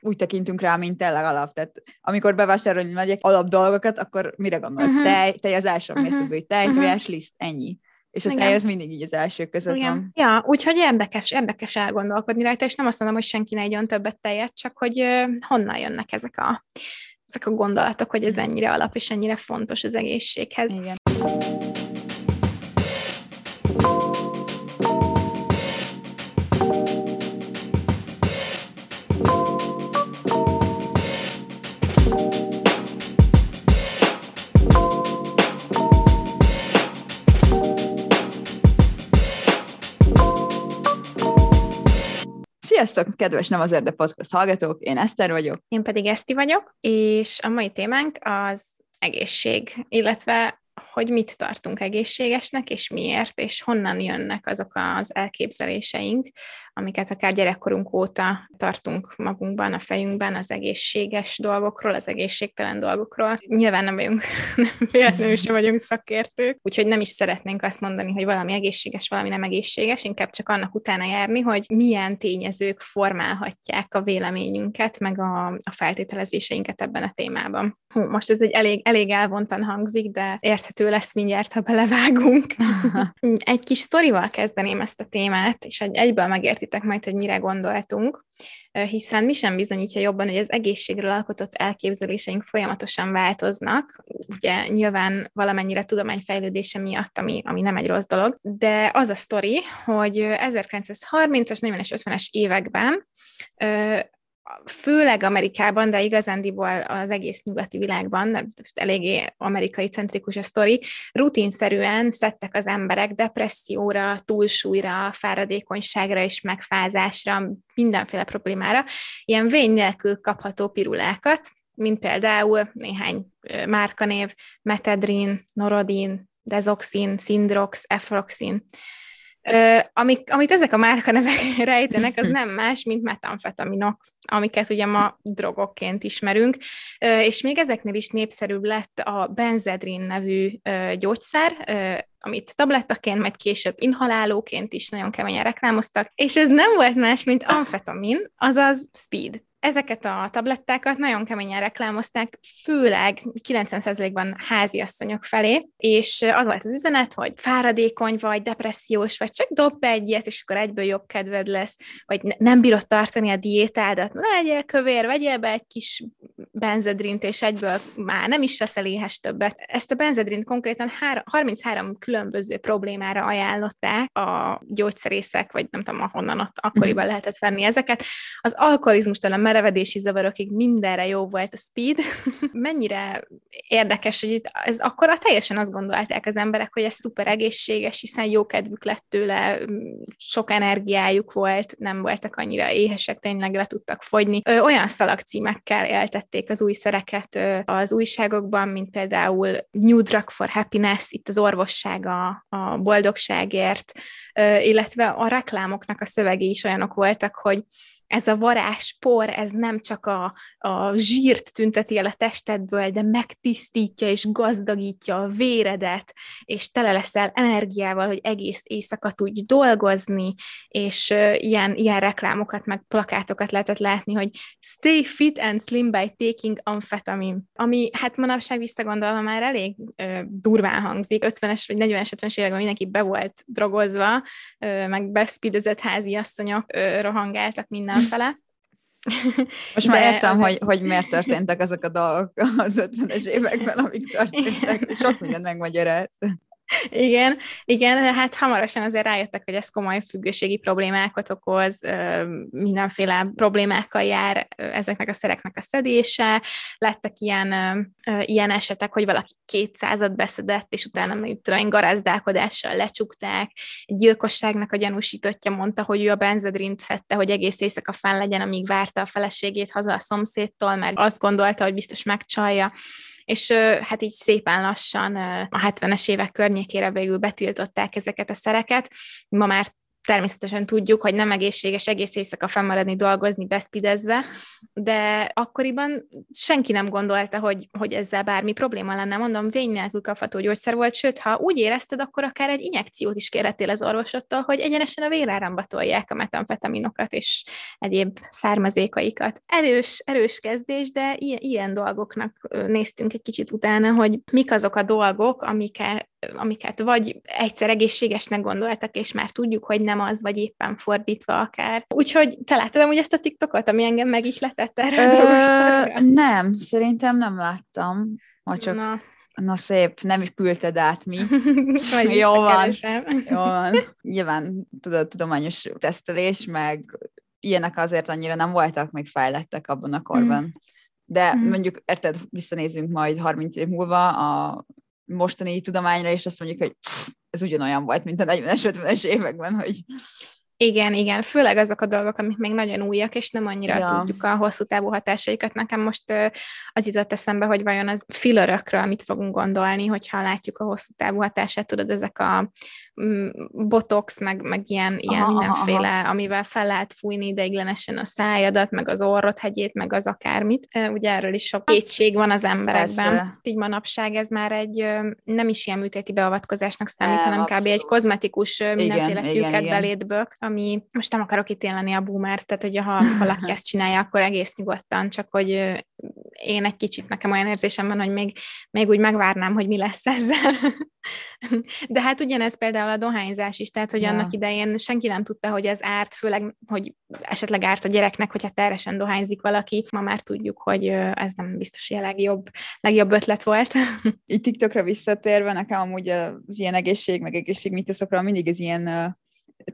úgy tekintünk rá, mint tényleg alap. Tehát amikor bevásárolni megyek alap dolgokat, akkor mire gondolsz? Uh-huh. Tej, tej az első, uh-huh. hogy tej, uh-huh. tojás, liszt, ennyi. És a tej az mindig így az első között Igen. van. Ja, úgyhogy érdekes, érdekes elgondolkodni rajta, és nem azt mondom, hogy senki ne egyon többet tejet, csak hogy honnan jönnek ezek a, ezek a gondolatok, hogy ez ennyire alap és ennyire fontos az egészséghez. Igen. Sziasztok, kedves Nem az Erde Podcast hallgatók, én Eszter vagyok. Én pedig Eszti vagyok, és a mai témánk az egészség, illetve hogy mit tartunk egészségesnek, és miért, és honnan jönnek azok az elképzeléseink, amiket akár gyerekkorunk óta tartunk magunkban, a fejünkben, az egészséges dolgokról, az egészségtelen dolgokról. Nyilván nem vagyunk, nem véletlenül sem vagyunk szakértők, úgyhogy nem is szeretnénk azt mondani, hogy valami egészséges, valami nem egészséges, inkább csak annak utána járni, hogy milyen tényezők formálhatják a véleményünket, meg a, a feltételezéseinket ebben a témában. Hú, most ez egy elég, elég elvontan hangzik, de érthető lesz mindjárt, ha belevágunk. egy kis sztorival kezdeném ezt a témát, és egyből megérti értitek majd, hogy mire gondoltunk, hiszen mi sem bizonyítja jobban, hogy az egészségről alkotott elképzeléseink folyamatosan változnak, ugye nyilván valamennyire tudományfejlődése miatt, ami, ami nem egy rossz dolog, de az a sztori, hogy 1930-as, 40-es, 50-es években főleg Amerikában, de igazándiból az egész nyugati világban, eléggé amerikai centrikus a sztori, rutinszerűen szedtek az emberek depresszióra, túlsúlyra, fáradékonyságra és megfázásra, mindenféle problémára, ilyen vény nélkül kapható pirulákat, mint például néhány márkanév, metedrin, norodin, dezoxin, szindrox, efroxin. Amik, amit ezek a márkanevek rejtenek, az nem más, mint metamfetaminok, amiket ugye ma drogokként ismerünk, és még ezeknél is népszerűbb lett a benzedrin nevű gyógyszer, amit tablettaként, majd később inhalálóként is nagyon keményen reklámoztak, és ez nem volt más, mint amfetamin, azaz speed ezeket a tablettákat nagyon keményen reklámozták, főleg 90%-ban háziasszonyok felé, és az volt az üzenet, hogy fáradékony vagy, depressziós vagy, csak dob be egy ilyet, és akkor egyből jobb kedved lesz, vagy nem bírod tartani a diétádat, legyél kövér, vegyél be egy kis benzedrint, és egyből már nem is leszel éhes többet. Ezt a benzedrint konkrétan 33 különböző problémára ajánlották a gyógyszerészek, vagy nem tudom, ahonnan ott akkoriban mm. lehetett venni ezeket. Az alkoholizmustól merevedési zavarokig mindenre jó volt a speed. Mennyire érdekes, hogy itt ez akkor teljesen azt gondolták az emberek, hogy ez szuper egészséges, hiszen jó kedvük lett tőle, sok energiájuk volt, nem voltak annyira éhesek, tényleg le tudtak fogyni. Olyan szalagcímekkel éltették az új szereket az újságokban, mint például New Drug for Happiness, itt az orvosság a, a boldogságért, illetve a reklámoknak a szövegei is olyanok voltak, hogy ez a varázspor, ez nem csak a, a zsírt tünteti el a testedből, de megtisztítja és gazdagítja a véredet, és tele leszel energiával, hogy egész éjszaka tudj dolgozni, és ilyen, ilyen reklámokat, meg plakátokat lehetett látni, hogy stay fit and slim by taking amphetamine, ami hát manapság visszagondolva már elég uh, durván hangzik, 50-es vagy 40-es, 50-es években mindenki be volt drogozva, uh, meg beszpidezett házi asszonyok uh, rohangáltak minden fele. Most már értem, azért... hogy, hogy miért történtek ezek a dolgok az 50-es években, amik történtek. Sok minden megmagyaráz. Igen, igen, hát hamarosan azért rájöttek, hogy ez komoly függőségi problémákat okoz, mindenféle problémákkal jár ezeknek a szereknek a szedése. Lettek ilyen, ilyen esetek, hogy valaki kétszázat beszedett, és utána még tudom, garázdálkodással lecsukták. Gyilkosságnak a gyanúsítottja mondta, hogy ő a benzedrint szedte, hogy egész éjszaka fenn legyen, amíg várta a feleségét haza a szomszédtól, mert azt gondolta, hogy biztos megcsalja és hát így szépen lassan a 70-es évek környékére végül betiltották ezeket a szereket. Ma már természetesen tudjuk, hogy nem egészséges egész éjszaka fennmaradni, dolgozni beszpidezve, de akkoriban senki nem gondolta, hogy, hogy ezzel bármi probléma lenne. Mondom, vény nélkül kapható gyógyszer volt, sőt, ha úgy érezted, akkor akár egy injekciót is kérhetél az orvosottól, hogy egyenesen a véráramba tolják a metamfetaminokat és egyéb származékaikat. Erős, erős kezdés, de ilyen, ilyen dolgoknak néztünk egy kicsit utána, hogy mik azok a dolgok, amiket, amiket vagy egyszer egészségesnek gondoltak, és már tudjuk, hogy nem az, vagy éppen fordítva akár. Úgyhogy te láttad amúgy ezt a TikTokot, ami engem megihletett erre a Nem, szerintem nem láttam. Ha csak Na. Na szép, nem is küldted át mi. Jó van. Jó van. Nyilván tudod, tudományos tesztelés, meg ilyenek azért annyira nem voltak még fejlettek abban a korban. Mm. De mm. mondjuk, érted, visszanézünk majd 30 év múlva a mostani tudományra, és azt mondjuk, hogy ez ugyanolyan volt, mint a 40-es, 50-es években, hogy igen, igen, főleg azok a dolgok, amik még nagyon újak, és nem annyira ja. tudjuk a hosszú távú hatásaikat. Nekem most az jutott eszembe, hogy vajon az fillerökről mit fogunk gondolni, hogyha látjuk a hosszú távú hatását, tudod, ezek a mm, botox, meg, meg ilyen, ilyen aha, mindenféle, aha. amivel fel lehet fújni ideiglenesen a szájadat, meg az orrot hegyét, meg az akármit. Ugye erről is sok kétség van az emberekben. Persze. Így manapság ez már egy nem is ilyen műtéti beavatkozásnak számít, hanem kb. egy kozmetikus mindenféle tűket belétbök, ami most nem akarok ítélni a boomer, tehát hogy ha valaki ezt csinálja, akkor egész nyugodtan, csak hogy én egy kicsit nekem olyan érzésem van, hogy még, még úgy megvárnám, hogy mi lesz ezzel. De hát ugyanez például a dohányzás is, tehát hogy ja. annak idején senki nem tudta, hogy ez árt, főleg, hogy esetleg árt a gyereknek, hogyha teresen dohányzik valaki. Ma már tudjuk, hogy ez nem biztos, hogy a legjobb, legjobb ötlet volt. Itt TikTokra visszatérve, nekem amúgy az ilyen egészség, meg egészségmitoszokra mindig az ilyen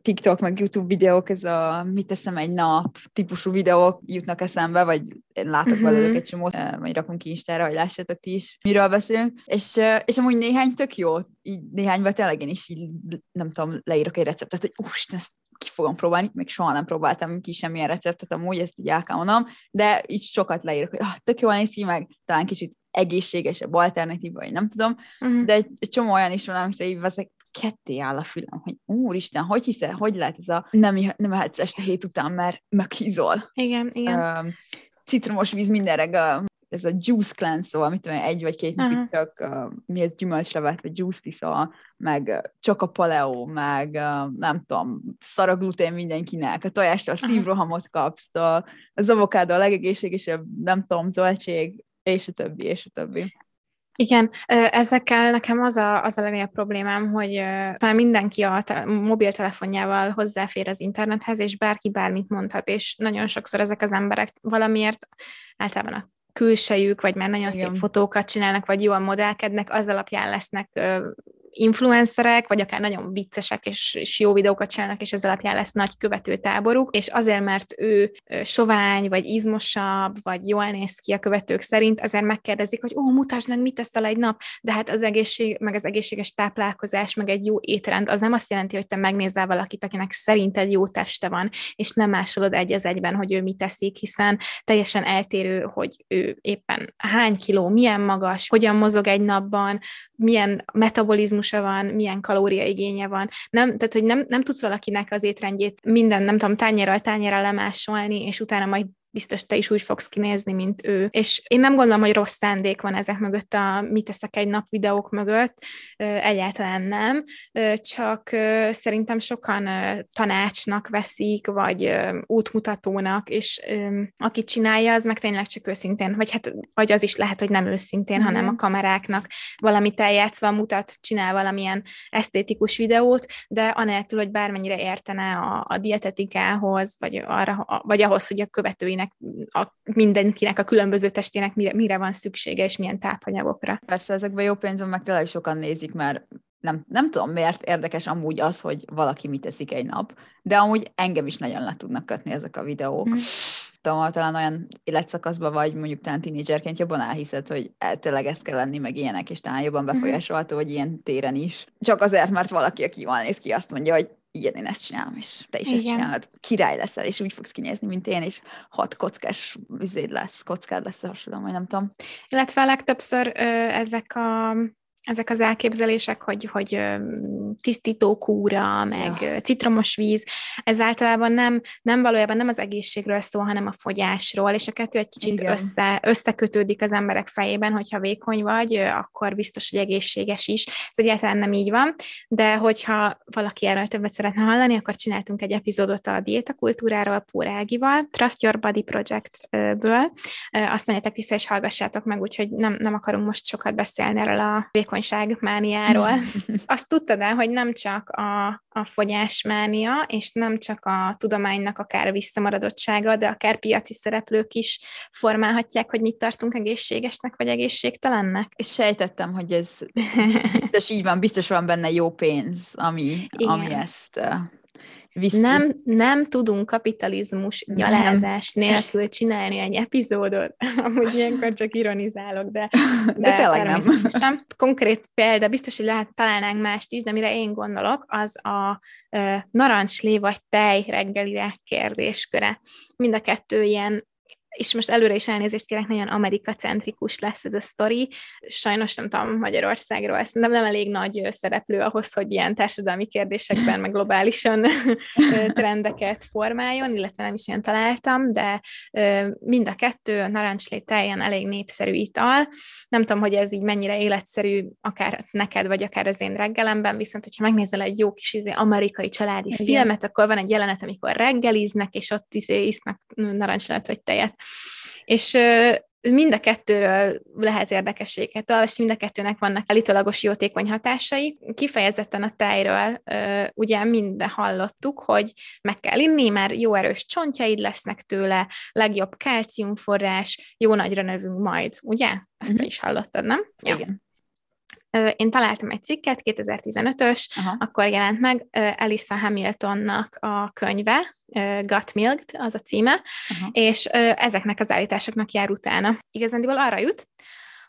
TikTok, meg YouTube videók, ez a mit teszem egy nap típusú videók jutnak eszembe, vagy én látok uh-huh. belőlük egy csomót, majd rakunk ki Instára, hogy lássátok ti is, miről beszélünk, és, és amúgy néhány tök jó, így néhányban tényleg én is így, nem tudom, leírok egy receptet, hogy úst, ezt ki fogom próbálni, még soha nem próbáltam ki semmilyen receptet, amúgy ezt így el kell mondom, de így sokat leírok, hogy ah, tök jól néz ki, meg talán kicsit egészségesebb alternatíva, vagy nem tudom, uh-huh. de egy, egy csomó olyan is van, amit így vezek, ketté áll a fülem, hogy úristen, hogy hiszel, hogy lehet ez a nem, nem ehetsz este hét után, mert meghízol. Igen, igen. Uh, citromos víz minden reggel, ez a juice cleanse, szóval mit tudom, egy vagy két napig uh-huh. csak uh, mi ez gyümölcslevet, vagy juice iszol, meg csak a paleo, meg uh, nem tudom, szar glutén mindenkinek, a tojástól uh-huh. szívrohamot kapsz, az avokádó a legegészségesebb, nem tudom, zöldség, és a többi, és a többi. Igen, ezekkel nekem az a, az a legnagyobb problémám, hogy már mindenki a te- mobiltelefonjával hozzáfér az internethez, és bárki bármit mondhat, és nagyon sokszor ezek az emberek valamiért általában a külsejük, vagy már nagyon Igen. szép fotókat csinálnak, vagy jól modellkednek, az alapján lesznek influencerek, vagy akár nagyon viccesek, és, és jó videókat csinálnak, és ez alapján lesz nagy követőtáboruk, és azért, mert ő sovány, vagy izmosabb, vagy jól néz ki a követők szerint, azért megkérdezik, hogy ó, mutasd meg, mit teszel egy nap, de hát az egészség, meg az egészséges táplálkozás, meg egy jó étrend, az nem azt jelenti, hogy te megnézel valakit, akinek szerinted jó teste van, és nem másolod egy az egyben, hogy ő mit teszik, hiszen teljesen eltérő, hogy ő éppen hány kiló, milyen magas, hogyan mozog egy napban, milyen metabolizmusa van, milyen kalóriaigénye van. Nem, tehát, hogy nem, nem tudsz valakinek az étrendjét minden, nem tudom, tányérral tányérral lemásolni, és utána majd biztos te is úgy fogsz kinézni, mint ő. És én nem gondolom, hogy rossz szándék van ezek mögött a mit teszek egy nap videók mögött, egyáltalán nem, csak szerintem sokan tanácsnak veszik, vagy útmutatónak, és aki csinálja, az meg tényleg csak őszintén, vagy hát vagy az is lehet, hogy nem őszintén, mm-hmm. hanem a kameráknak valamit eljátszva mutat, csinál valamilyen esztétikus videót, de anélkül, hogy bármennyire értene a, a dietetikához, vagy, arra, vagy ahhoz, hogy a követőinek mindenkinek, a, mindenkinek a különböző testének mire, mire van szüksége, és milyen tápanyagokra. Persze ezekben jó pénzom meg tényleg sokan nézik, mert nem, nem tudom, miért érdekes amúgy az, hogy valaki mit teszik egy nap, de amúgy engem is nagyon le tudnak kötni ezek a videók. Mm. Tudom, talán olyan életszakaszban vagy, mondjuk talán tínédzserként jobban elhiszed, hogy tényleg ezt kell lenni, meg ilyenek, és talán jobban mhm. befolyásolható, hogy ilyen téren is. Csak azért, mert valaki, aki jól néz ki, azt mondja, hogy igen, én ezt csinálom, és te is Igen. ezt csinálod. Király leszel, és úgy fogsz kinézni, mint én, és hat kockás vizéd lesz, kockád lesz, hasonló, vagy nem tudom. Illetve legtöbbször ö, ezek a ezek az elképzelések, hogy, hogy tisztító kúra, meg ja. citromos víz, ez általában nem, nem valójában nem az egészségről szól, hanem a fogyásról, és a kettő egy kicsit össze, összekötődik az emberek fejében, hogyha vékony vagy, akkor biztos, hogy egészséges is. Ez egyáltalán nem így van, de hogyha valaki erről többet szeretne hallani, akkor csináltunk egy epizódot a diétakultúráról Pórágival, Trust Your Body Project-ből. Azt menjetek vissza és hallgassátok meg, úgyhogy nem, nem akarunk most sokat beszélni erről a vékonyság mániáról. Azt tudtad el, hogy nem csak a, a fogyásmánia, és nem csak a tudománynak akár visszamaradottsága, de akár piaci szereplők is formálhatják, hogy mit tartunk egészségesnek vagy egészségtelennek. És sejtettem, hogy ez biztos így van, biztos van benne jó pénz, ami, ami ezt Viszi. Nem, nem tudunk kapitalizmus gyalázás nem. nélkül csinálni egy epizódot, amúgy ilyenkor csak ironizálok, de, de, de tényleg nem. Konkrét példa, biztos, hogy lehet, találnánk mást is, de mire én gondolok, az a uh, narancslé vagy tej reggelire kérdésköre. Mind a kettő ilyen és most előre is elnézést kérek, nagyon Amerika-centrikus lesz ez a sztori. Sajnos nem tudom Magyarországról, ez nem, elég nagy szereplő ahhoz, hogy ilyen társadalmi kérdésekben, meg globálisan trendeket formáljon, illetve nem is olyan találtam, de mind a kettő narancslé teljesen elég népszerű ital. Nem tudom, hogy ez így mennyire életszerű, akár neked, vagy akár az én reggelemben, viszont hogyha megnézel egy jó kis izé, amerikai családi Igen. filmet, akkor van egy jelenet, amikor reggeliznek, és ott izé isznak narancslát vagy tejet. És mind a kettőről lehet érdekességet olvasni, mind a kettőnek vannak elitolagos jótékony hatásai. Kifejezetten a tejről ugye minden hallottuk, hogy meg kell inni, mert jó erős csontjaid lesznek tőle, legjobb kálciumforrás, jó nagyra növünk majd, ugye? Ezt uh-huh. is hallottad, nem? Igen. Én találtam egy cikket, 2015-ös, Aha. akkor jelent meg Elissa Hamiltonnak a könyve, Got Milked, az a címe, Aha. és ezeknek az állításoknak jár utána. Igazándiból arra jut,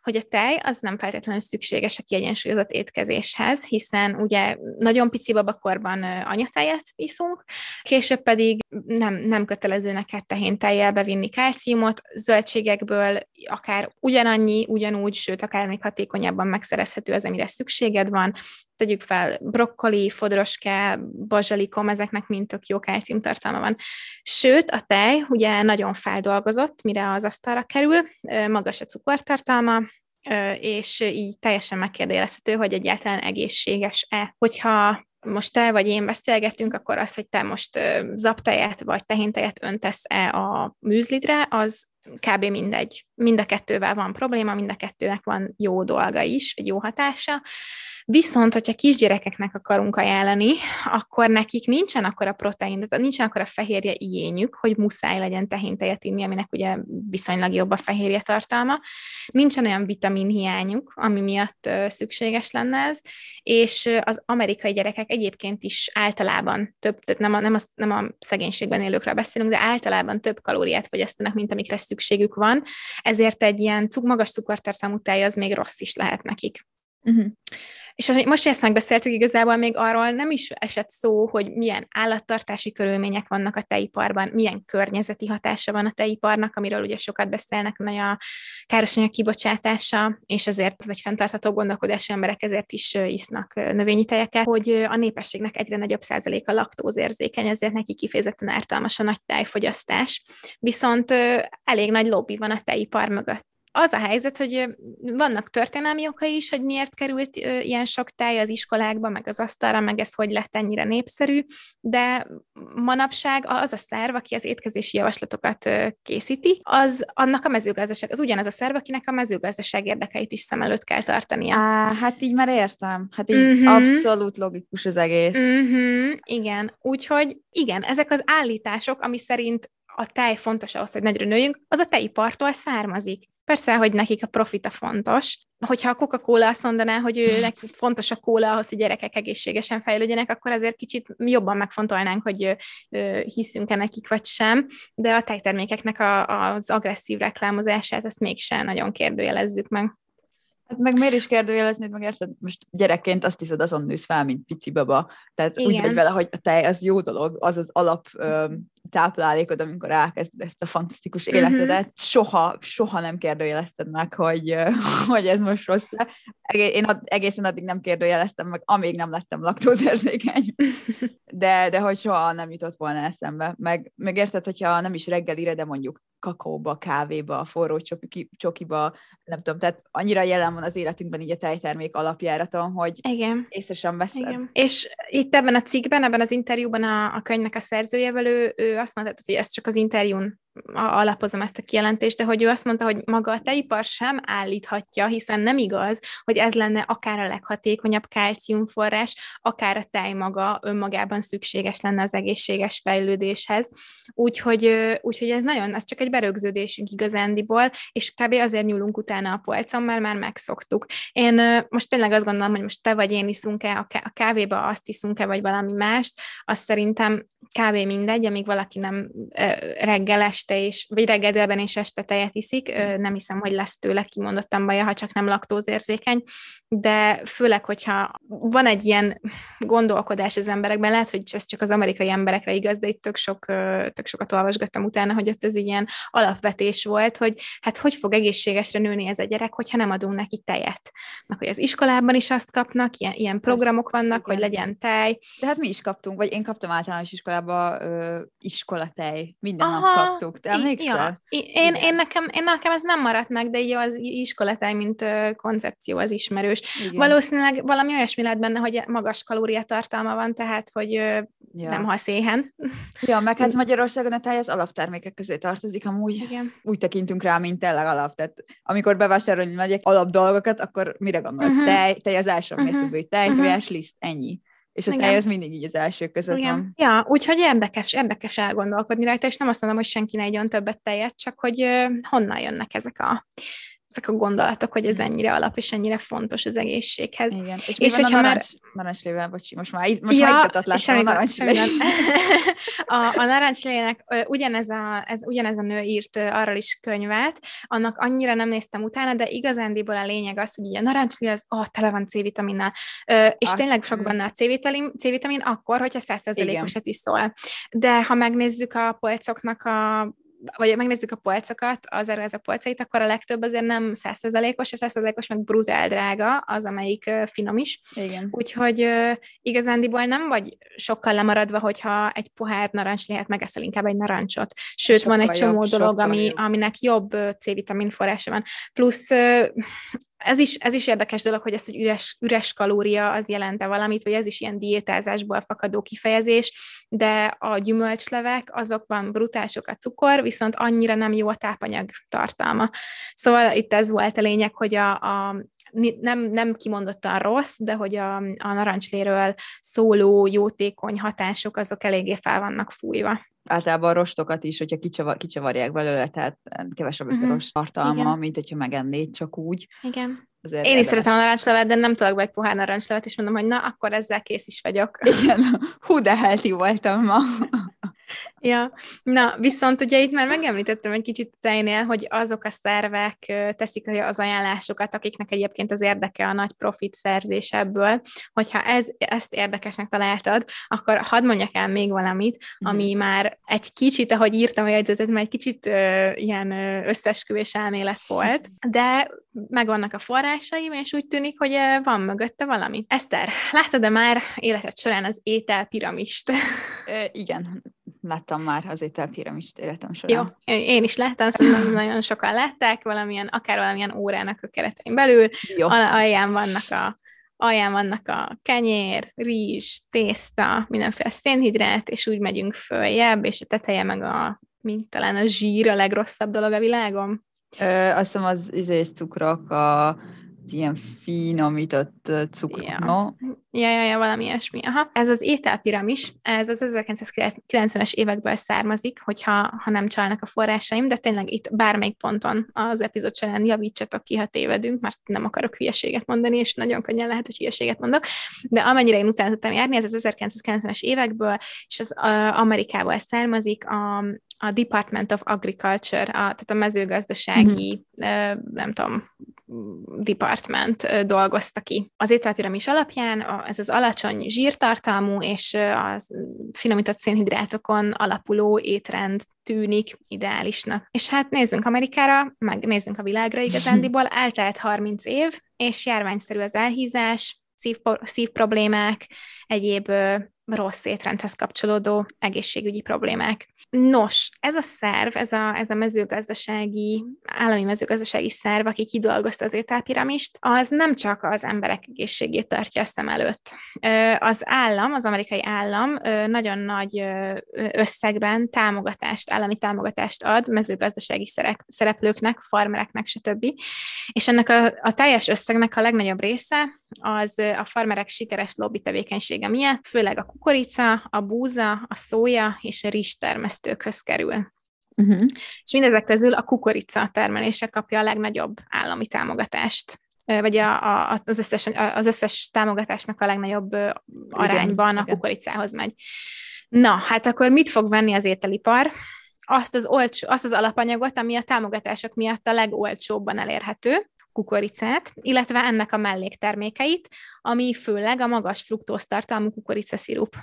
hogy a tej az nem feltétlenül szükséges a kiegyensúlyozott étkezéshez, hiszen ugye nagyon pici babakorban anyatejet iszunk, később pedig nem, nem kötelező neked tehén tejjel bevinni kálciumot, zöldségekből akár ugyanannyi, ugyanúgy, sőt, akár még hatékonyabban megszerezhető az, amire szükséged van, tegyük fel, brokkoli, fodroske, bazsalikom, ezeknek mind tök jó kálciumtartalma van. Sőt, a tej ugye nagyon feldolgozott, mire az asztalra kerül, magas a cukortartalma, és így teljesen megkérdőjelezhető, hogy egyáltalán egészséges-e. Hogyha most te vagy én beszélgetünk, akkor az, hogy te most zaptejet vagy tehintejet öntesz-e a műzlidre, az kb. mindegy. Mind a kettővel van probléma, mind a kettőnek van jó dolga is, vagy jó hatása. Viszont, hogyha kisgyerekeknek akarunk ajánlani, akkor nekik nincsen akkor a protein, nincsen akkor a fehérje igényük, hogy muszáj legyen tehintejet inni, aminek ugye viszonylag jobb a fehérje tartalma. Nincsen olyan vitamin hiányuk, ami miatt szükséges lenne ez, és az amerikai gyerekek egyébként is általában több, tehát nem a, nem a, nem a szegénységben élőkről beszélünk, de általában több kalóriát fogyasztanak, mint amikre szükségük van, ezért egy ilyen magas cukortartalmú tej az még rossz is lehet nekik. Uh-huh. És most, ezt megbeszéltük, igazából még arról nem is esett szó, hogy milyen állattartási körülmények vannak a tejiparban, milyen környezeti hatása van a tejiparnak, amiről ugye sokat beszélnek, nagy a károsanyag kibocsátása, és ezért, vagy fenntartható gondolkodású emberek ezért is isznak növényi tejeket, hogy a népességnek egyre nagyobb százaléka laktózérzékeny, ezért neki kifejezetten ártalmas a nagy tejfogyasztás. Viszont elég nagy lobby van a tejipar mögött az a helyzet, hogy vannak történelmi okai is, hogy miért került ilyen sok tej az iskolákba, meg az asztalra, meg ez hogy lett ennyire népszerű, de manapság az a szerv, aki az étkezési javaslatokat készíti, az annak a mezőgazdaság, az ugyanaz a szerv, akinek a mezőgazdaság érdekeit is szem előtt kell tartania. Á, hát így már értem. Hát így uh-huh. abszolút logikus az egész. Uh-huh. Igen, úgyhogy igen, ezek az állítások, ami szerint a tej fontos ahhoz, hogy nagyra nőjünk, az a tejipartól származik. Persze, hogy nekik a profita fontos. Hogyha a Coca-Cola azt mondaná, hogy ő nekik fontos a kóla ahhoz, hogy gyerekek egészségesen fejlődjenek, akkor azért kicsit jobban megfontolnánk, hogy hiszünk-e nekik vagy sem, de a tejtermékeknek a, az agresszív reklámozását ezt mégsem nagyon kérdőjelezzük meg. Hát meg miért is kérdőjelezni, meg érted, most gyerekként azt hiszed, azon nősz fel, mint pici baba. Tehát Igen. úgy vagy vele, hogy a tej az jó dolog, az az alap ö, táplálékod, amikor elkezded ezt a fantasztikus mhm. életedet. Uh-huh. Soha, soha nem kérdőjelezted meg, hogy, hogy ez most rossz. én ad, egészen addig nem kérdőjeleztem meg, amíg nem lettem laktózérzékeny. De, de hogy soha nem jutott volna eszembe. Meg, meg érted, hogyha nem is reggelire, de mondjuk kakaóba, kávéba, forró csoki, csokiba, nem tudom, tehát annyira jelen van az életünkben így a tejtermék alapjáraton, hogy Igen. észre sem veszed. Igen. És itt ebben a cikkben, ebben az interjúban a, a könyvnek a szerzőjevel, ő, ő azt mondta, hogy ez csak az interjún alapozom ezt a kijelentést, de hogy ő azt mondta, hogy maga a tejipar sem állíthatja, hiszen nem igaz, hogy ez lenne akár a leghatékonyabb kálciumforrás, akár a tej maga önmagában szükséges lenne az egészséges fejlődéshez. Úgyhogy, úgyhogy ez nagyon, ez csak egy berögződésünk igazándiból, és kb. azért nyúlunk utána a polcon, mert már megszoktuk. Én most tényleg azt gondolom, hogy most te vagy én iszunk-e, a kávéba azt iszunk-e, vagy valami mást, azt szerintem kávé mindegy, amíg valaki nem reggeles este is, vagy reggel, délben és este tejet iszik, nem hiszem, hogy lesz tőle kimondottan baja, ha csak nem laktózérzékeny, de főleg, hogyha van egy ilyen gondolkodás az emberekben, lehet, hogy ez csak az amerikai emberekre igaz, de itt tök, sok, tök sokat olvasgattam utána, hogy ott ez ilyen alapvetés volt, hogy hát hogy fog egészségesre nőni ez a gyerek, hogyha nem adunk neki tejet. Meg hogy az iskolában is azt kapnak, ilyen, ilyen programok vannak, Igen. hogy legyen tej. De hát mi is kaptunk, vagy én kaptam általános iskolába ö, iskolatej, minden Aha, nap kaptuk te emlékszel? Ja. Én, én, nekem, én nekem ez nem maradt meg, de így az iskolatáj, mint koncepció az ismerős. Igen. Valószínűleg valami olyasmi lehet benne, hogy magas kalóriatartalma van, tehát, hogy ja. nem halsz éhen. Ja, meg hát Magyarországon a tej az alaptermékek közé tartozik, amúgy Igen. úgy tekintünk rá, mint tényleg alap. Tehát amikor bevásárolni megyek alap dolgokat, akkor mire gondolsz? Uh-huh. Tej, tej az első, uh-huh. tej, uh-huh. tojás, liszt, ennyi. És az mindig így az első között Igen. van. Ja, úgyhogy érdekes, érdekes elgondolkodni rajta, és nem azt mondom, hogy senki ne egyon többet tejet, csak hogy honnan jönnek ezek a ezek a gondolatok, hogy ez ennyire alap és ennyire fontos az egészséghez. Igen. És, és hogyha a narancs, már... narancslével, bocsi, most már, most ja, már láttam a narancslével. a, a narancslének ugyanez a, ez, ugyanez a nő írt arról is könyvet, annak annyira nem néztem utána, de igazándiból a lényeg az, hogy a narancslé az, oh, tele van C-vitaminnal, és ah, tényleg sok benne a C-vitamin, C-vitamin akkor, hogyha 100%-osat iszol. De ha megnézzük a polcoknak a vagy megnézzük a polcokat, az ez a polcait, akkor a legtöbb azért nem százszerzalékos, a százszerzalékos meg brutál drága, az, amelyik finom is. Igen. Úgyhogy igazándiból nem vagy sokkal lemaradva, hogyha egy pohár narancs lehet, megeszel inkább egy narancsot. Sőt, sokkal van egy csomó jobb, dolog, ami, jobb. aminek jobb C-vitamin forrása van. Plusz ez is, ez is érdekes dolog, hogy ezt egy üres, üres kalória az jelente valamit, vagy ez is ilyen diétázásból fakadó kifejezés, de a gyümölcslevek, azokban brutál sok a cukor, viszont annyira nem jó a tápanyag tartalma. Szóval itt ez volt a lényeg, hogy a, a nem, nem kimondottan rossz, de hogy a, a narancsléről szóló jótékony hatások azok eléggé fel vannak fújva általában a rostokat is, hogyha kicsavar, kicsavarják belőle, tehát kevesebb lesz uh-huh. a rost tartalma, Igen. mint hogyha megennéd csak úgy. Igen. Azért Én is szeretem a narancslevet, de nem tudok be egy pohár narancslevet, és mondom, hogy na, akkor ezzel kész is vagyok. Igen, hú, de healthy voltam ma. Ja, na, viszont ugye itt már megemlítettem egy kicsit tejnél, hogy azok a szervek teszik az ajánlásokat, akiknek egyébként az érdeke a nagy profit szerzés ebből, hogyha ez, ezt érdekesnek találtad, akkor hadd mondjak el még valamit, mm. ami már egy kicsit, ahogy írtam a jegyzetet, már egy kicsit uh, ilyen összesküvés elmélet volt, de megvannak a forrásaim, és úgy tűnik, hogy van mögötte valami. Eszter, láttad-e már életed során az étel piramist? Ö, igen, láttam már az ételpiramist életem során. Jó, én is láttam, szóval nagyon sokan látták, valamilyen, akár valamilyen órának a keretein belül, Jó. alján vannak a alján vannak a kenyér, rizs, tészta, mindenféle szénhidrát, és úgy megyünk följebb, és a teteje meg a, mint talán a zsír a legrosszabb dolog a világon. Ö, azt hiszem az izés cukrok, a ilyen finomított cukor, ja. no? Ja, ja, ja, valami ilyesmi. Aha. Ez az ételpiramis, ez az 1990-es évekből származik, hogyha ha nem csalnak a forrásaim, de tényleg itt bármelyik ponton az epizód során javítsatok ki, ha tévedünk, mert nem akarok hülyeséget mondani, és nagyon könnyen lehet, hogy hülyeséget mondok, de amennyire én utána tudtam járni, ez az 1990-es évekből, és az Amerikából származik, a, a Department of Agriculture, a, tehát a mezőgazdasági, mm-hmm. nem tudom, Department dolgozta ki. Az ételpiramis alapján ez az alacsony zsírtartalmú és a finomított szénhidrátokon alapuló étrend tűnik ideálisnak. És hát nézzünk Amerikára, meg nézzünk a világra igazándiból, eltelt 30 év, és járványszerű az elhízás, szív, szívproblémák, egyéb rossz étrendhez kapcsolódó egészségügyi problémák. Nos, ez a szerv, ez a, ez a mezőgazdasági, állami mezőgazdasági szerv, aki kidolgozta az ételpiramist, az nem csak az emberek egészségét tartja a szem előtt. Az állam, az amerikai állam nagyon nagy összegben támogatást, állami támogatást ad mezőgazdasági szereplőknek, farmereknek, stb. És ennek a, a teljes összegnek a legnagyobb része az a farmerek sikeres lobby tevékenysége miatt, főleg a kukorica, a búza, a szója és a rizs termesztőkhöz kerül. Uh-huh. És mindezek közül a kukorica termelése kapja a legnagyobb állami támogatást vagy a, a, az, összes, az összes támogatásnak a legnagyobb arányban igen, a kukoricához megy. Na, hát akkor mit fog venni az ételipar? Azt az, olcsó, azt az alapanyagot, ami a támogatások miatt a legolcsóbban elérhető, kukoricát, illetve ennek a melléktermékeit, ami főleg a magas fruktóztartalmú kukoricaszirup.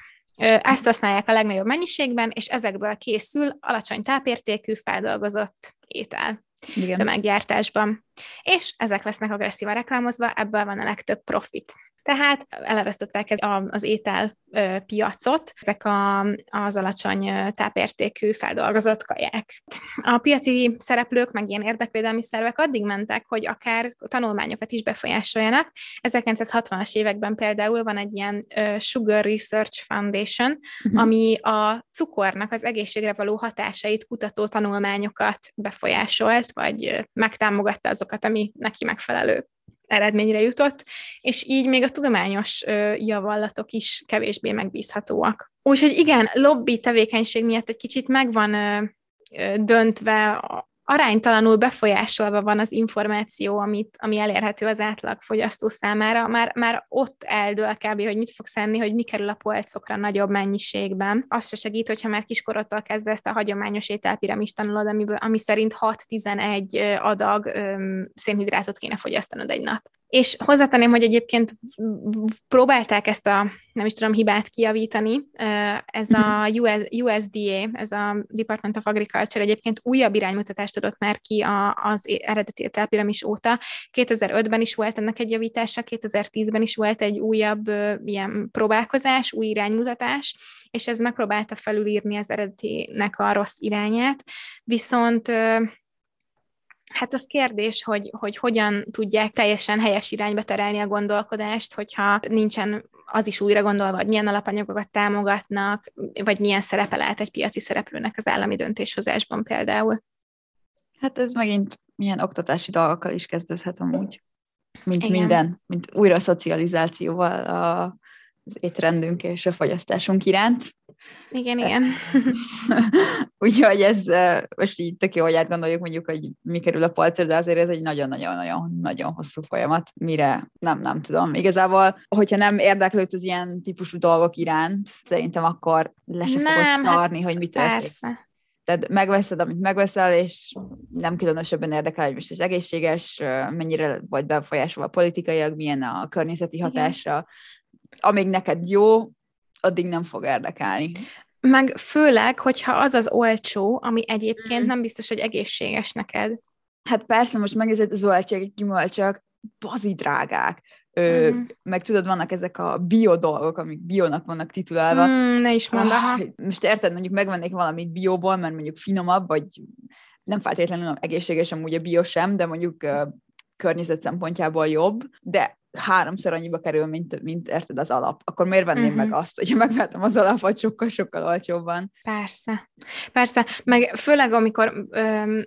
Ezt használják a legnagyobb mennyiségben, és ezekből készül alacsony tápértékű, feldolgozott étel Igen. tömeggyártásban. És ezek lesznek agresszívan reklámozva, ebből van a legtöbb profit. Tehát eleresztettek az étel piacot, ezek a, az alacsony tápértékű feldolgozott kaják. A piaci szereplők, meg ilyen érdekvédelmi szervek addig mentek, hogy akár tanulmányokat is befolyásoljanak. 1960-as években például van egy ilyen Sugar Research Foundation, uh-huh. ami a cukornak az egészségre való hatásait kutató tanulmányokat befolyásolt, vagy megtámogatta azokat, ami neki megfelelő eredményre jutott, és így még a tudományos javallatok is kevésbé megbízhatóak. Úgyhogy igen, lobby tevékenység miatt egy kicsit megvan döntve aránytalanul befolyásolva van az információ, amit, ami elérhető az átlag fogyasztó számára, már, már ott eldől kb., hogy mit fogsz enni, hogy mi kerül a polcokra nagyobb mennyiségben. Az se segít, hogyha már kiskorodtól kezdve ezt a hagyományos ételpiramis tanulod, amiből, ami szerint 6-11 adag öm, szénhidrátot kéne fogyasztanod egy nap. És hozzátenném, hogy egyébként próbálták ezt a, nem is tudom, hibát kiavítani. Ez a US, USDA, ez a Department of Agriculture egyébként újabb iránymutatást adott már ki az eredeti ételpiramis óta. 2005-ben is volt ennek egy javítása, 2010-ben is volt egy újabb ilyen próbálkozás, új iránymutatás, és ez megpróbálta felülírni az eredetinek a rossz irányát. Viszont Hát az kérdés, hogy, hogy hogyan tudják teljesen helyes irányba terelni a gondolkodást, hogyha nincsen az is újra gondolva, hogy milyen alapanyagokat támogatnak, vagy milyen szerepe lehet egy piaci szereplőnek az állami döntéshozásban például. Hát ez megint milyen oktatási dolgokkal is kezdődhet amúgy. Mint Igen. minden, mint újra szocializációval a, az étrendünk és a fogyasztásunk iránt. Igen, igen. Úgyhogy ez most így tök jó, hogy átgondoljuk mondjuk, hogy mi kerül a polcra, de azért ez egy nagyon-nagyon-nagyon-nagyon hosszú folyamat, mire nem, nem tudom. Igazából, hogyha nem érdeklődsz az ilyen típusú dolgok iránt, szerintem akkor le se nem, fogod hát szarni, hát hogy mi történik. Persze. Tehát megveszed, amit megveszel, és nem különösebben érdekel, hogy most ez egészséges, mennyire vagy befolyásolva politikaiak, milyen a környezeti hatásra. Amíg neked jó, addig nem fog érdekelni. Meg főleg, hogyha az az olcsó, ami egyébként mm. nem biztos, hogy egészséges neked. Hát persze, most megnézed az zöldségek, gyümölcsök, bazi drágák. Ö, mm. Meg tudod, vannak ezek a bio dolgok, amik bionak vannak titulálva. Mm, ne is mondd, ah, Most érted, mondjuk megvennék valamit bióból, mert mondjuk finomabb, vagy nem feltétlenül egészséges amúgy a bio sem, de mondjuk környezet szempontjából jobb, de háromszor annyiba kerül, mint, mint érted az alap, akkor miért venném uh-huh. meg mhm. azt, hogyha megvettem az alapot sokkal-sokkal olcsóbban? Persze, persze, meg főleg amikor öm,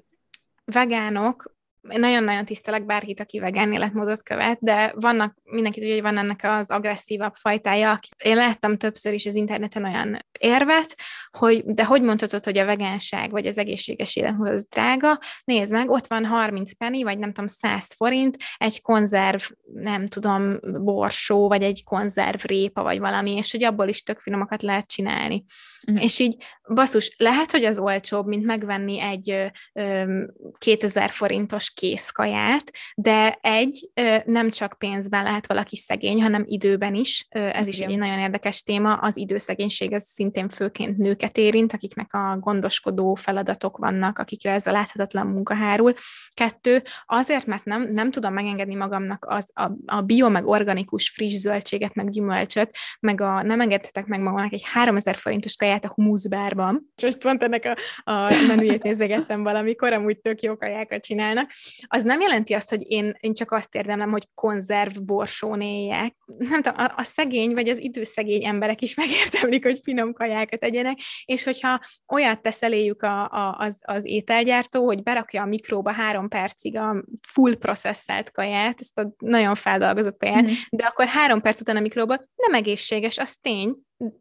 vegánok nagyon-nagyon tisztelek bárkit, aki vegán életmódot követ, de vannak, mindenki tudja, hogy van ennek az agresszívabb fajtája. Én láttam többször is az interneten olyan érvet, hogy de hogy mondhatod, hogy a vegánság vagy az egészséges életmód az drága? Nézd meg, ott van 30 penny, vagy nem tudom, 100 forint, egy konzerv, nem tudom, borsó, vagy egy konzerv répa, vagy valami, és hogy abból is tök finomakat lehet csinálni. Uh-huh. És így, basszus, lehet, hogy az olcsóbb, mint megvenni egy ö, ö, 2000 forintos kész kaját, de egy, nem csak pénzben lehet valaki szegény, hanem időben is. Ez is Igen. egy nagyon érdekes téma. Az időszegénység ez szintén főként nőket érint, akiknek a gondoskodó feladatok vannak, akikre ez a láthatatlan munka hárul. Kettő, azért, mert nem, nem tudom megengedni magamnak az, a, a bio, meg organikus friss zöldséget, meg gyümölcsöt, meg a, nem engedhetek meg magamnak egy 3000 forintos kaját a humuszbárban. Most pont ennek a, a menüjét nézegettem valamikor, amúgy tök jó kajákat csinálnak. Az nem jelenti azt, hogy én, én csak azt érdemlem, hogy konzerv borsón éljek. Nem tudom, a, a szegény vagy az időszegény emberek is megértemlik, hogy finom kajákat egyenek, és hogyha olyat tesz eléjük a, a, az, az ételgyártó, hogy berakja a mikróba három percig a full processzelt kaját, ezt a nagyon feldolgozott kaját, mm. de akkor három perc után a mikróba nem egészséges, az tény,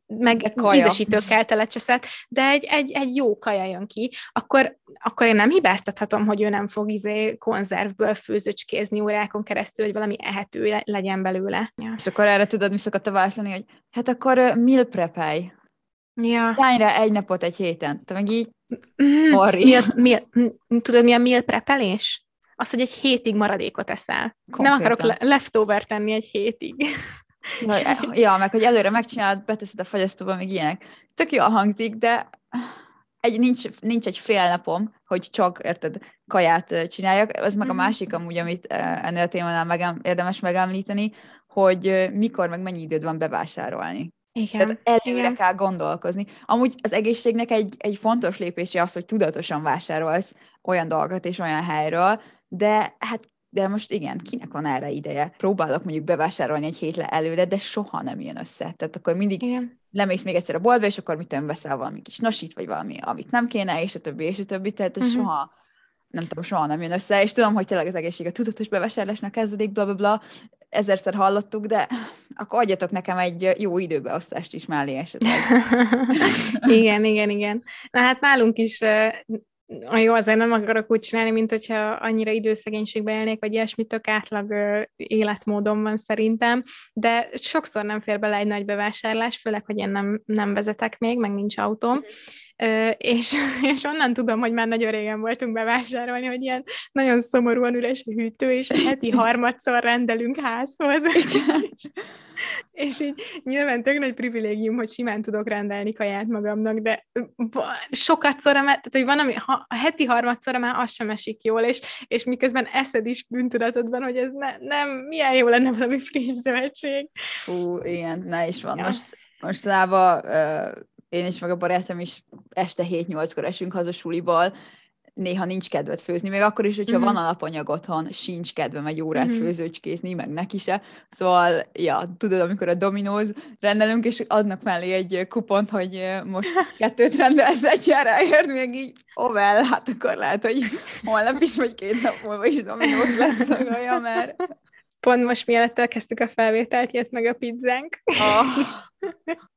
meg ízesítőkkel telecseszett, de egy, egy, egy jó kaja jön ki, akkor, akkor én nem hibáztathatom, hogy ő nem fog izé konzervből főzöcskézni órákon keresztül, hogy valami ehető legyen belőle. Ja. És akkor erre tudod, mi szokott válaszolni, hogy hát akkor meal prepelj. Ja. Lányra egy napot egy héten. Te meg így, mm, meal, meal, tudod, mi a meal prepelés? Az, hogy egy hétig maradékot eszel. Konkrétan. Nem akarok le- leftover tenni egy hétig. Ja, ja, meg hogy előre megcsinálod, beteszed a fagyasztóba, még ilyenek. Tök jól hangzik, de egy, nincs, nincs egy fél napom, hogy csak, érted, kaját csináljak. Ez meg a mhm. másik amúgy, amit ennél a témánál meg, érdemes megemlíteni, hogy mikor, meg mennyi időd van bevásárolni. Igen. Tehát előre Igen. kell gondolkozni. Amúgy az egészségnek egy, egy fontos lépése az, hogy tudatosan vásárolsz olyan dolgokat és olyan helyről, de hát de most igen, kinek van erre ideje? Próbálok mondjuk bevásárolni egy hétre előre, de soha nem jön össze. Tehát akkor mindig igen. lemész még egyszer a boltba, és akkor mit tudom, veszel valami kis nasit, vagy valami, amit nem kéne, és a többi, és a többi. Tehát ez uh-huh. soha, nem tudom, soha nem jön össze, és tudom, hogy tényleg az egészség a tudatos bevásárlásnak kezdődik, bla, bla, bla, ezerszer hallottuk, de akkor adjatok nekem egy jó időbeosztást is mellé esetleg. igen, igen, igen. Na hát nálunk is a jó, azért nem akarok úgy csinálni, mint hogyha annyira időszegénységbe élnék, vagy ilyesmi, tök átlag életmódom van szerintem, de sokszor nem fér bele egy nagy bevásárlás, főleg, hogy én nem, nem vezetek még, meg nincs autóm, Ö, és, és onnan tudom, hogy már nagyon régen voltunk bevásárolni, hogy ilyen nagyon szomorúan üres a hűtő, és heti harmadszor rendelünk házhoz. és így nyilván tök nagy privilégium, hogy simán tudok rendelni kaját magamnak, de sokat szor, tehát hogy van, ami ha, a heti harmadszor már az sem esik jól, és, és miközben eszed is bűntudatodban, hogy ez ne, nem, milyen jó lenne valami friss zöldség. Fú, ilyen, ne is van. Ja. Most, most Láva, uh, én is, meg a barátom is este 7-8-kor esünk haza suliból, néha nincs kedvet főzni, még akkor is, hogyha mm-hmm. van alapanyag otthon, sincs kedvem egy órát mm-hmm. főzőcskézni, meg neki se. Szóval, ja, tudod, amikor a Domino's rendelünk, és adnak mellé egy kupont, hogy most kettőt rendelsz egyszerre, érd még így, oh well, hát akkor lehet, hogy holnap is, vagy két nap múlva is Domino's lesz a mert... Pont most mielőtt elkezdtük a felvételt, jött meg a pizzánk.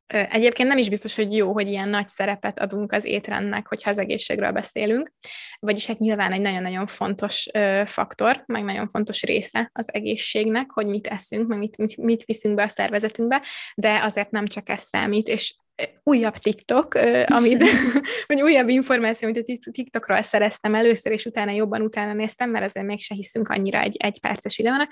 Oh. Egyébként nem is biztos, hogy jó, hogy ilyen nagy szerepet adunk az étrendnek, hogyha az egészségről beszélünk, vagyis hát nyilván egy nagyon-nagyon fontos faktor, meg nagyon fontos része az egészségnek, hogy mit eszünk, meg mit, mit, mit viszünk be a szervezetünkbe, de azért nem csak ez számít, és újabb TikTok, amit, vagy újabb információ, amit a TikTokról szereztem először, és utána jobban utána néztem, mert azért még se hiszünk annyira egy, egy perces videónak.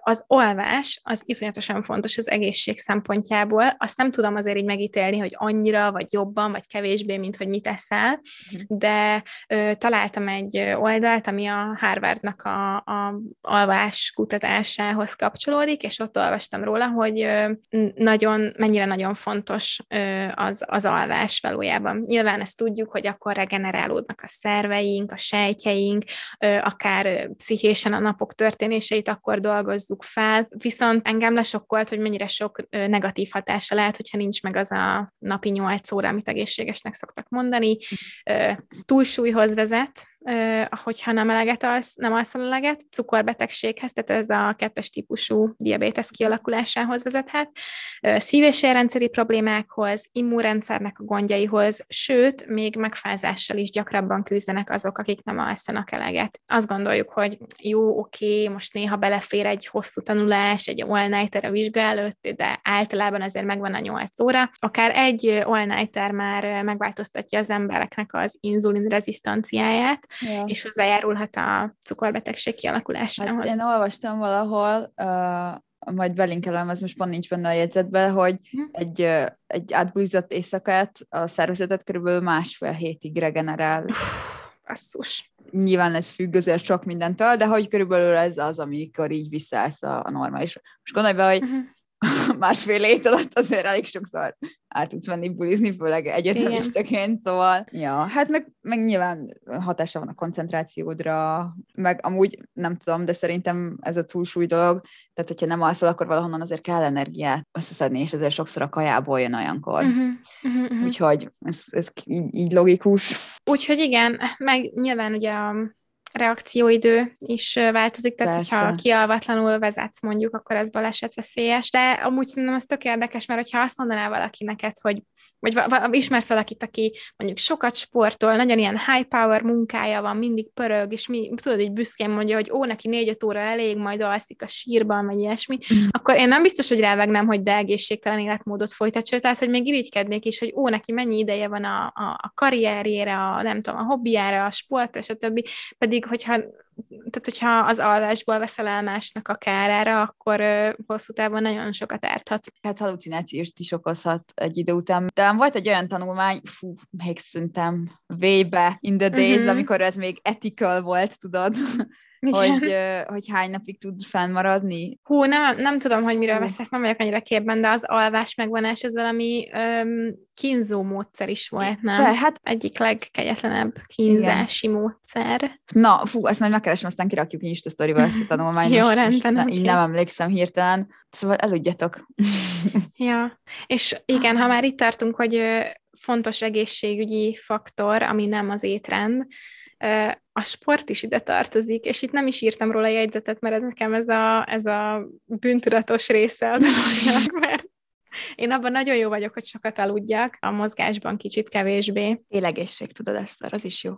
Az olvás az iszonyatosan fontos az egészség szempontjából. Azt nem tudom azért így megítélni, hogy annyira, vagy jobban, vagy kevésbé, mint hogy mit eszel, mhm. de találtam egy oldalt, ami a Harvardnak a, a alvás kutatásához kapcsolódik, és ott olvastam róla, hogy nagyon, mennyire nagyon fontos az, az alvás valójában. Nyilván ezt tudjuk, hogy akkor regenerálódnak a szerveink, a sejtjeink, akár pszichésen a napok történéseit akkor dolgozzuk fel, viszont engem lesokkolt, hogy mennyire sok negatív hatása lehet, hogyha nincs meg az a napi 8 óra, amit egészségesnek szoktak mondani. Túlsúlyhoz vezet, hogyha nem eleget alsz, nem alszol eleget, cukorbetegséghez, tehát ez a kettes típusú diabétesz kialakulásához vezethet, szív- és érrendszeri problémákhoz, immunrendszernek a gondjaihoz, sőt, még megfázással is gyakrabban küzdenek azok, akik nem alszanak eleget. Azt gondoljuk, hogy jó, oké, most néha belefér egy hosszú tanulás, egy all-nighter a vizsga előtt, de általában azért megvan a 8 óra. Akár egy all-nighter már megváltoztatja az embereknek az inzulin rezisztanciáját, ja. és hozzájárulhat a cukorbetegség kialakulásához. Hát én olvastam valahol, uh, majd belinkelem, ez most pont nincs benne a jegyzetben, hogy hm. egy, egy átbújzott éjszakát a szervezetet körülbelül másfél hétig regenerál. Basszus. Nyilván ez függ azért sok mindentől, de hogy körülbelül ez az, amikor így visszaállsz a, a normális. Most gondolj be, hogy uh-huh másfél hét alatt azért elég sokszor át tudsz menni bulizni, főleg egyetemistaként, szóval, ja, hát meg, meg nyilván hatása van a koncentrációdra, meg amúgy nem tudom, de szerintem ez a túlsúly dolog, tehát hogyha nem alszol, akkor valahonnan azért kell energiát összeszedni, és azért sokszor a kajából jön olyankor. Uh-huh, uh-huh. Úgyhogy ez, ez így, így logikus. Úgyhogy igen, meg nyilván ugye a reakcióidő is változik, tehát Persze. hogyha kialvatlanul vezetsz mondjuk, akkor ez balesetveszélyes, de amúgy szerintem ez tök érdekes, mert hogyha azt mondaná valaki neked, hogy vagy ismersz valakit, aki mondjuk sokat sportol, nagyon ilyen high power munkája van, mindig pörög, és mi, tudod, így büszkén mondja, hogy ó, neki négy-öt óra elég, majd alszik a sírban, vagy ilyesmi, mm. akkor én nem biztos, hogy rávegném, hogy de egészségtelen életmódot folytatja, tehát, hogy még irigykednék is, hogy ó, neki mennyi ideje van a, a, a karrierjére, a nem tudom, a hobbiára, a sport, és a többi, pedig hogyha tehát hogyha az alvásból veszel el másnak a kárára, akkor hosszú távon nagyon sokat árthat. Hát halucinációs is okozhat egy idő után. De volt egy olyan tanulmány, fú, még szerintem way back in the days, uh-huh. amikor ez még ethical volt, tudod, hogy, hogy hány napig tud fennmaradni. Hú, nem, nem tudom, hogy miről veszek, nem vagyok annyira képben, de az alvás megvonás ez valami öm, kínzó módszer is volt, nem? De, hát... Egyik legkegyetlenebb kínzási Igen. módszer. Na, fú, ezt majd megkeresem, aztán kirakjuk Insta sztoriba ezt a tanulmányt. Jó, most, rendben. Most, okay. Így nem emlékszem hirtelen, szóval eludjatok. ja, és igen, ha már itt tartunk, hogy fontos egészségügyi faktor, ami nem az étrend, a sport is ide tartozik, és itt nem is írtam róla jegyzetet, mert ez nekem ez a, ez a bűntudatos része a dolognak, mert én abban nagyon jó vagyok, hogy sokat aludjak, a mozgásban kicsit kevésbé. Élegészség, tudod, ezt, az is jó.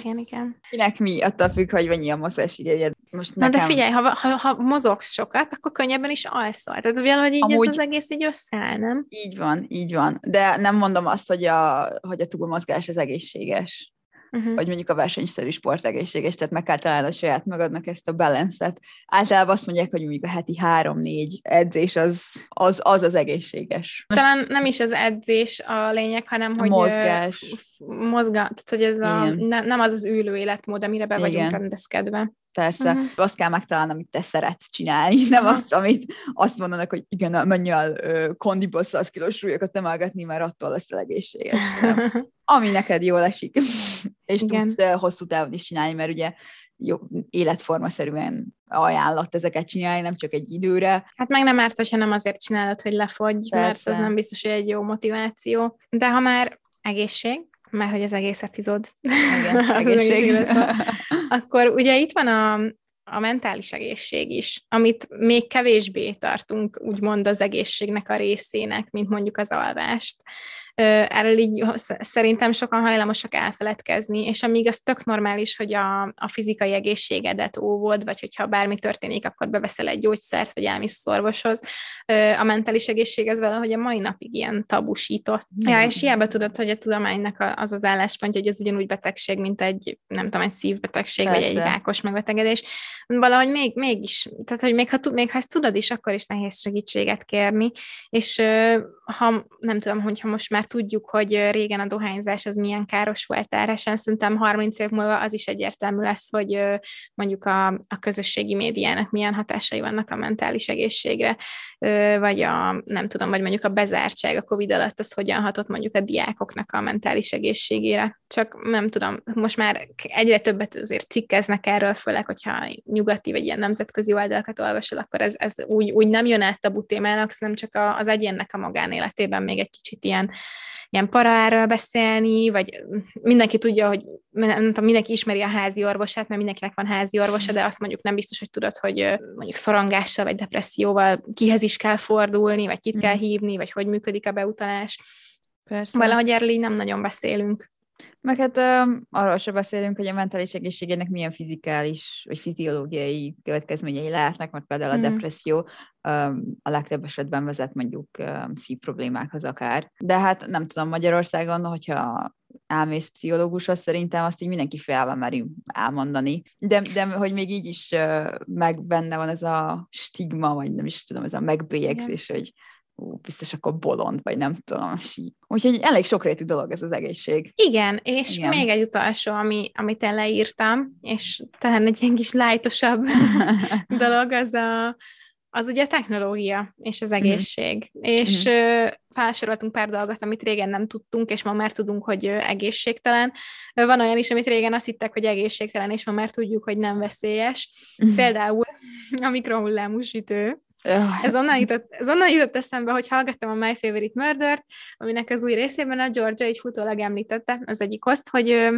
Igen, igen. Kinek mi? Attól függ, hogy mennyi a mozgás igényed. Most Na nekem... de figyelj, ha, ha, ha mozogsz sokat, akkor könnyebben is alszol. Tehát valahogy így Amúgy... ez az egész így összeáll, nem? Így van, így van. De nem mondom azt, hogy a, hogy a túlmozgás az egészséges uh-huh. vagy mondjuk a versenyszerű sportegészséges, tehát meg kell találni a saját magadnak ezt a balancet. Általában azt mondják, hogy mondjuk a heti három-négy edzés az az, az, az egészséges. Talán nem is az edzés a lényeg, hanem hogy mozgás. Mozga, tehát hogy ez a, ne, nem az az ülő életmód, amire be vagyunk Igen. rendezkedve. Persze, uh-huh. azt kell megtalálni, amit te szeretsz csinálni, nem uh-huh. azt, amit azt mondanak, hogy igen, menj el kondiból 100 kilós súlyokat emelgetni, mert attól lesz egészséges. Ami neked jól esik. És igen. tudsz hosszú távon is csinálni, mert ugye jó, életformaszerűen ajánlott ezeket csinálni, nem csak egy időre. Hát meg nem árt, hogyha nem azért csinálod, hogy lefogy, Persze. mert az nem biztos, hogy egy jó motiváció. De ha már egészség, mert hogy az egész epizód. Igen, egészség. akkor ugye itt van a, a mentális egészség is, amit még kevésbé tartunk, úgymond az egészségnek a részének, mint mondjuk az alvást erről így szerintem sokan hajlamosak elfeledkezni, és amíg az tök normális, hogy a, a fizikai egészségedet óvod, vagy hogyha bármi történik, akkor beveszel egy gyógyszert, vagy elmész orvoshoz, a mentális egészség ez valahogy a mai napig ilyen tabusított. Mm. Ja, és hiába tudod, hogy a tudománynak az az álláspontja, hogy ez ugyanúgy betegség, mint egy, nem tudom, egy szívbetegség, Persze. vagy egy rákos megbetegedés. Valahogy még, mégis, tehát hogy még ha, még ha ezt tudod is, akkor is nehéz segítséget kérni, és ha nem tudom, hogyha most már tudjuk, hogy régen a dohányzás az milyen káros volt teljesen, szerintem 30 év múlva az is egyértelmű lesz, hogy mondjuk a, a közösségi médiának milyen hatásai vannak a mentális egészségre, vagy a, nem tudom, vagy mondjuk a bezártság a Covid alatt, az hogyan hatott mondjuk a diákoknak a mentális egészségére. Csak nem tudom, most már egyre többet azért cikkeznek erről, főleg, hogyha nyugati vagy ilyen nemzetközi oldalakat olvasol, akkor ez, ez úgy, úgy nem jön át tabu témának, hanem csak az egyénnek a magánéletében még egy kicsit ilyen ilyen paraáról beszélni, vagy mindenki tudja, hogy nem tudom, mindenki ismeri a házi orvosát, mert mindenkinek van házi orvosa, de azt mondjuk nem biztos, hogy tudod, hogy mondjuk szorongással vagy depresszióval kihez is kell fordulni, vagy kit kell mm. hívni, vagy hogy működik a beutalás. Persze. Valahogy erről így nem nagyon beszélünk. Meg hát um, arról sem beszélünk, hogy a mentális egészségének milyen fizikális vagy fiziológiai következményei lehetnek, mert például a mm. depresszió um, a legtöbb esetben vezet mondjuk um, szívproblémákhoz akár. De hát nem tudom, Magyarországon, hogyha elmész pszichológushoz, szerintem azt így mindenki felve meri elmondani. De, de hogy még így is meg benne van ez a stigma, vagy nem is tudom, ez a megbélyegzés, hogy ú, biztos akkor bolond, vagy nem tudom. Úgyhogy elég sokrétű dolog ez az egészség. Igen, és Igen. még egy utolsó, ami, amit én leírtam, és talán egy ilyen kis lájtosabb dolog, az a, az ugye a technológia és az mhm. egészség. Mm-hmm. És mm-hmm. felsoroltunk pár dolgot, amit régen nem tudtunk, és ma már tudunk, hogy egészségtelen. Van olyan is, amit régen azt hittek, hogy egészségtelen, és ma már tudjuk, hogy nem veszélyes. Mm-hmm. Például a mikrohullámú sütő. Ez onnan, jutott, ez onnan jutott eszembe, hogy hallgattam a My Favorite Murder-t, aminek az új részében a Georgia egy futólag említette az egyik oszt, hogy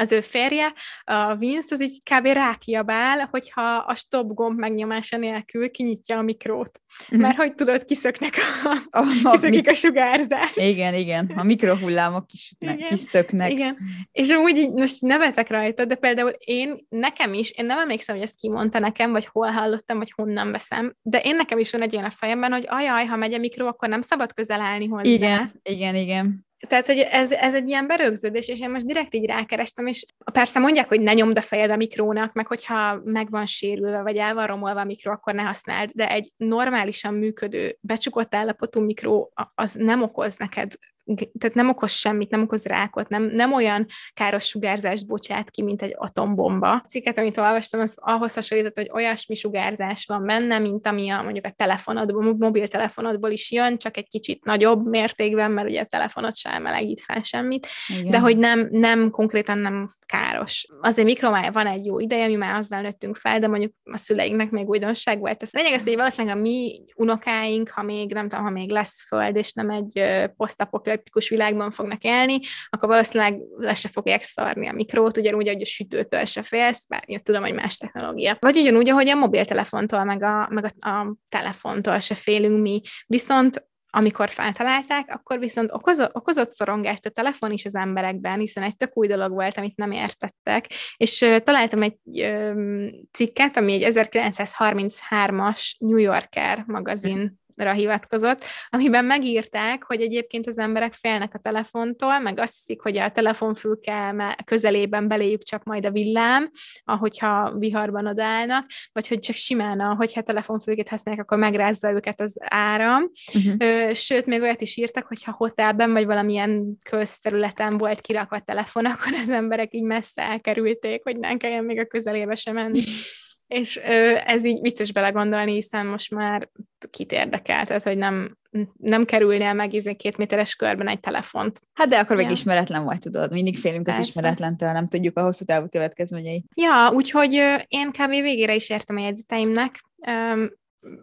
az ő férje, a Vince, az így kb. rákiabál, hogyha a stop gomb megnyomása nélkül kinyitja a mikrót. Mm-hmm. Mert hogy tudod, kiszöknek a, a, a kiszökik a sugárzás. Igen, igen, a mikrohullámok kisütnek, igen, kiszöknek. Igen, és amúgy így most nevetek rajta, de például én, nekem is, én nem emlékszem, hogy ezt kimondta nekem, vagy hol hallottam, vagy honnan veszem, de én nekem is van egy olyan a fejemben, hogy ajaj, ha megy a mikró, akkor nem szabad közel állni hozzá. Igen, igen, igen tehát, hogy ez, ez egy ilyen berögződés, és én most direkt így rákerestem, és persze mondják, hogy ne nyomd a fejed a mikrónak, meg hogyha meg van sérülve, vagy el van romolva a mikró, akkor ne használd, de egy normálisan működő, becsukott állapotú mikró az nem okoz neked tehát nem okoz semmit, nem okoz rákot, nem, nem olyan káros sugárzást bocsát ki, mint egy atombomba. A cikket, amit olvastam, az ahhoz hasonlított, hogy olyasmi sugárzás van benne, mint ami a, mondjuk a telefonodból, mobiltelefonodból is jön, csak egy kicsit nagyobb mértékben, mert ugye a telefonod sem melegít fel semmit, Igen. de hogy nem, nem konkrétan nem káros. Azért mikromája van egy jó ideje, mi már azzal nőttünk fel, de mondjuk a szüleinknek még újdonság volt. Ez lényeg az, hogy valószínűleg a mi unokáink, ha még nem tudom, ha még lesz föld, és nem egy posztapokaliptikus világban fognak élni, akkor valószínűleg le se fogják szarni a mikrót, ugyanúgy, ahogy a sütőtől se félsz, bár én tudom, hogy más technológia. Vagy ugyanúgy, ahogy a mobiltelefontól, meg a, meg a, a telefontól se félünk mi. Viszont amikor feltalálták, akkor viszont okozott, okozott szorongást a telefon is az emberekben, hiszen egy tök új dolog volt, amit nem értettek, és találtam egy uh, cikket, ami egy 1933-as New Yorker magazin ra hivatkozott, amiben megírták, hogy egyébként az emberek félnek a telefontól, meg azt hiszik, hogy a telefonfülke közelében beléjük csak majd a villám, ahogyha viharban odállnak, vagy hogy csak simán, hogyha telefonfülkét használják, akkor megrázza őket az áram. Uh-huh. Sőt, még olyat is írtak, hogyha hotelben vagy valamilyen közterületen volt kirakva a telefon, akkor az emberek így messze elkerülték, hogy nem kelljen még a közelébe sem menni. És ez így vicces belegondolni, hiszen most már kit érdekel, tehát hogy nem, nem kerülnél meg izé két méteres körben egy telefont. Hát de akkor ja. meg ismeretlen vagy, tudod, mindig félünk az ismeretlentől, nem tudjuk a hosszú távú következményeit. Ja, úgyhogy én kb. végére is értem a jegyzeteimnek,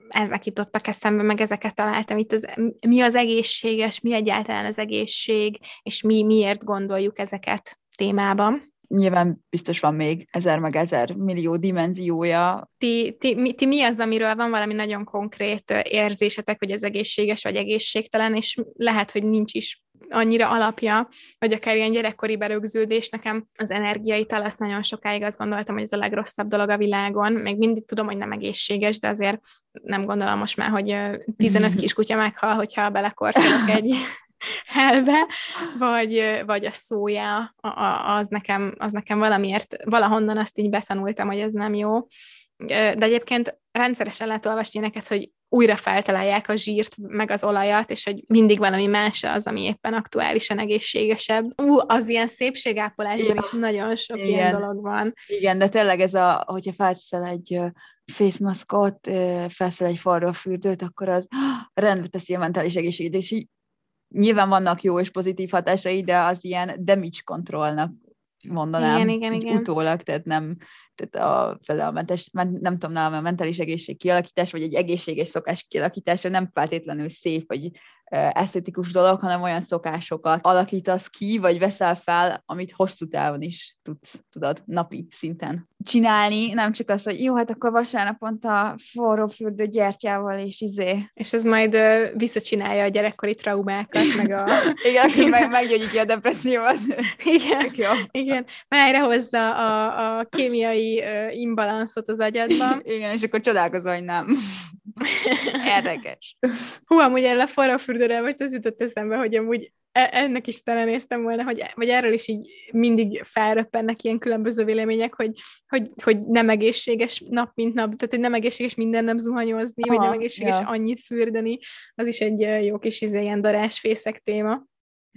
ezek jutottak eszembe, meg ezeket találtam itt, az, mi az egészséges, mi egyáltalán az egészség, és mi miért gondoljuk ezeket témában nyilván biztos van még ezer meg ezer millió dimenziója. Ti, ti, mi, ti mi az, amiről van valami nagyon konkrét érzésetek, hogy ez egészséges vagy egészségtelen, és lehet, hogy nincs is annyira alapja, vagy akár ilyen gyerekkori berögződés. Nekem az energiaital, azt nagyon sokáig azt gondoltam, hogy ez a legrosszabb dolog a világon. Még mindig tudom, hogy nem egészséges, de azért nem gondolom most már, hogy 15 kiskutya meghal, hogyha belekortolok egy helbe, vagy, vagy a szója, az nekem, az nekem valamiért, valahonnan azt így betanultam, hogy ez nem jó. De egyébként rendszeresen lehet olvasni neked, hogy újra feltalálják a zsírt, meg az olajat, és hogy mindig valami más az, ami éppen aktuálisan egészségesebb. Ú, az ilyen szépségápolásban ja. is nagyon sok Igen. ilyen dolog van. Igen, de tényleg ez a, hogyha felteszel egy face maskot, felszel egy fürdőt, akkor az rendbe teszi a mentális egészséget, és így nyilván vannak jó és pozitív hatásai, de az ilyen damage controlnak mondanám igen, igen, igen. utólag, tehát nem, tehát a, a mentes, nem tudom, nálam a mentális egészség kialakítás, vagy egy egészséges szokás kialakítása nem feltétlenül szép, vagy esztetikus dolog, hanem olyan szokásokat alakítasz ki, vagy veszel fel, amit hosszú távon is tudsz, tudod, napi szinten csinálni, nem csak az, hogy jó, hát akkor vasárnaponta forró fürdő gyertyával, és izé. És ez majd uh, visszacsinálja a gyerekkori traumákat, meg a... igen, akkor meg, meggyógyítja a depressziót. igen, jó. igen, májra hozza a, a kémiai uh, imbalanszot az agyadban. igen, és akkor csodálkozol, hogy nem. Érdekes. Hú, amúgy erről a forrófürdőről most az jutott eszembe, hogy amúgy ennek is talán néztem volna, hogy, vagy erről is így mindig felröppennek ilyen különböző vélemények, hogy, hogy, hogy nem egészséges nap, mint nap, tehát hogy nem egészséges minden nap zuhanyozni, Aha, vagy nem egészséges ja. annyit fürdeni, az is egy jó kis izé, ilyen darásfészek téma.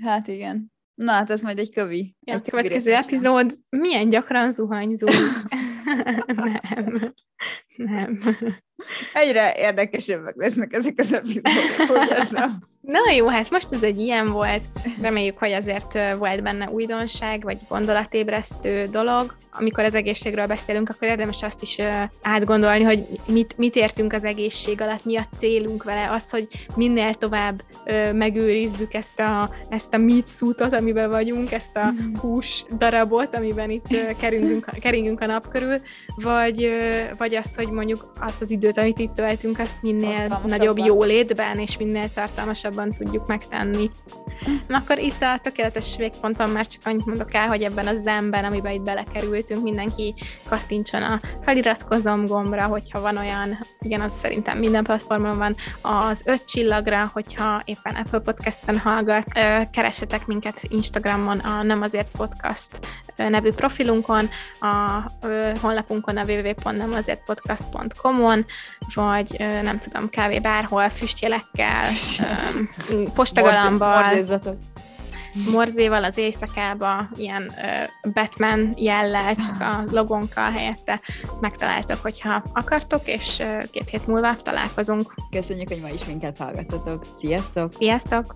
Hát igen. Na hát ez majd egy kövi. Ja, egy következő epizód, milyen gyakran zuhanyzunk? nem. Nem. Egyre érdekesebbek lesznek ezek az epizódok. Na jó, hát most ez egy ilyen volt. Reméljük, hogy azért volt benne újdonság, vagy gondolatébresztő dolog. Amikor az egészségről beszélünk, akkor érdemes azt is átgondolni, hogy mit, mit értünk az egészség alatt, mi a célunk vele, az, hogy minél tovább megőrizzük ezt a, ezt a meat suitot, amiben vagyunk, ezt a mhm. hús darabot, amiben itt keringünk, keringünk a nap körül, vagy, vagy az, hogy mondjuk azt az időt, amit itt töltünk, azt minél nagyobb jólétben és minél tartalmasabban tudjuk megtenni. Na akkor itt a tökéletes végponton már csak annyit mondok el, hogy ebben a zenben, amiben itt belekerültünk, mindenki kattintson a feliratkozom gombra, hogyha van olyan, igen, az szerintem minden platformon van, az öt csillagra, hogyha éppen Apple Podcast-en hallgat, keressetek minket Instagramon a Nem azért podcast nevű profilunkon, a honlapunkon a www.nemazértpodcast.com-on, vagy nem tudom, kávé bárhol, füstjelekkel, postagalambal, morzéval az éjszakába, ilyen uh, Batman jellel, csak a logonkkal helyette megtaláltok, hogyha akartok, és uh, két hét múlva találkozunk. Köszönjük, hogy ma is minket hallgattatok. Sziasztok! Sziasztok!